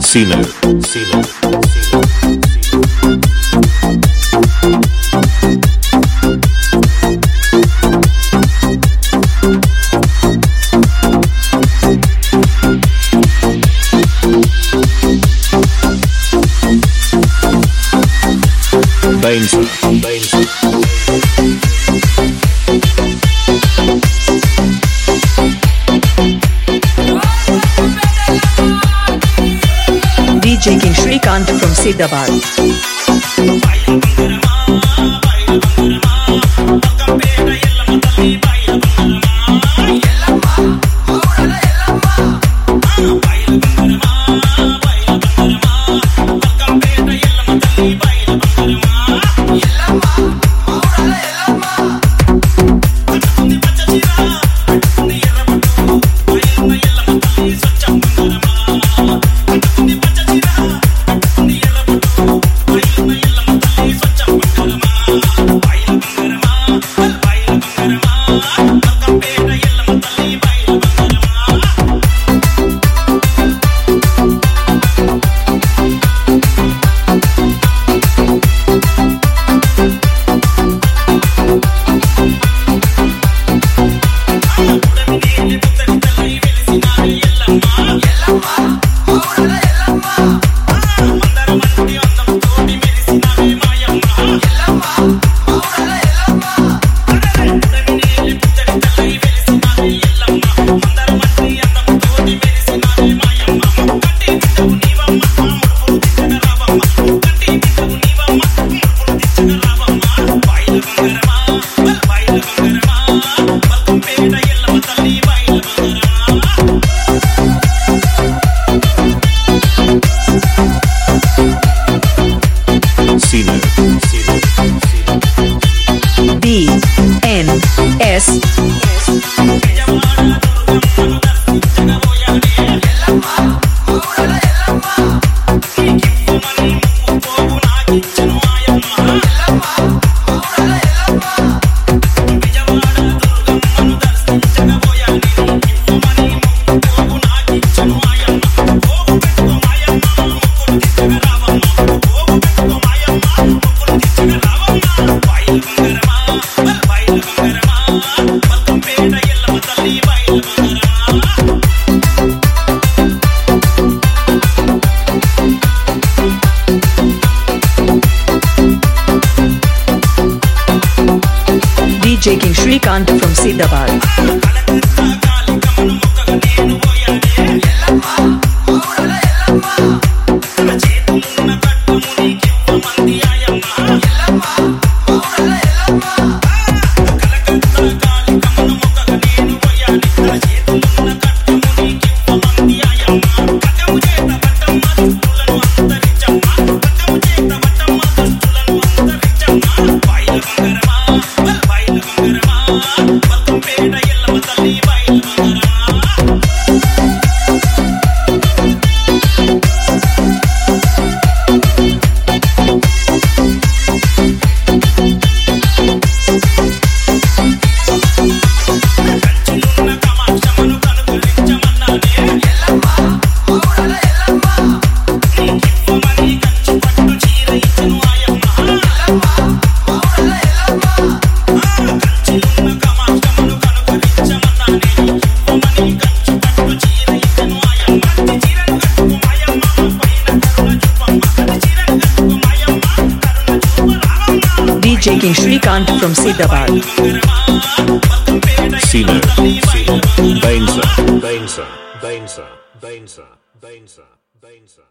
Sino. Sino. Baines. Baines. DJ King Srikanth from Siddhabad. B N S DJ King Srikanth from Siddhabad. DJ King Srikanth from Siddhabad. Sino. Baines. Baines. Baines. Baines. Baines. Baines.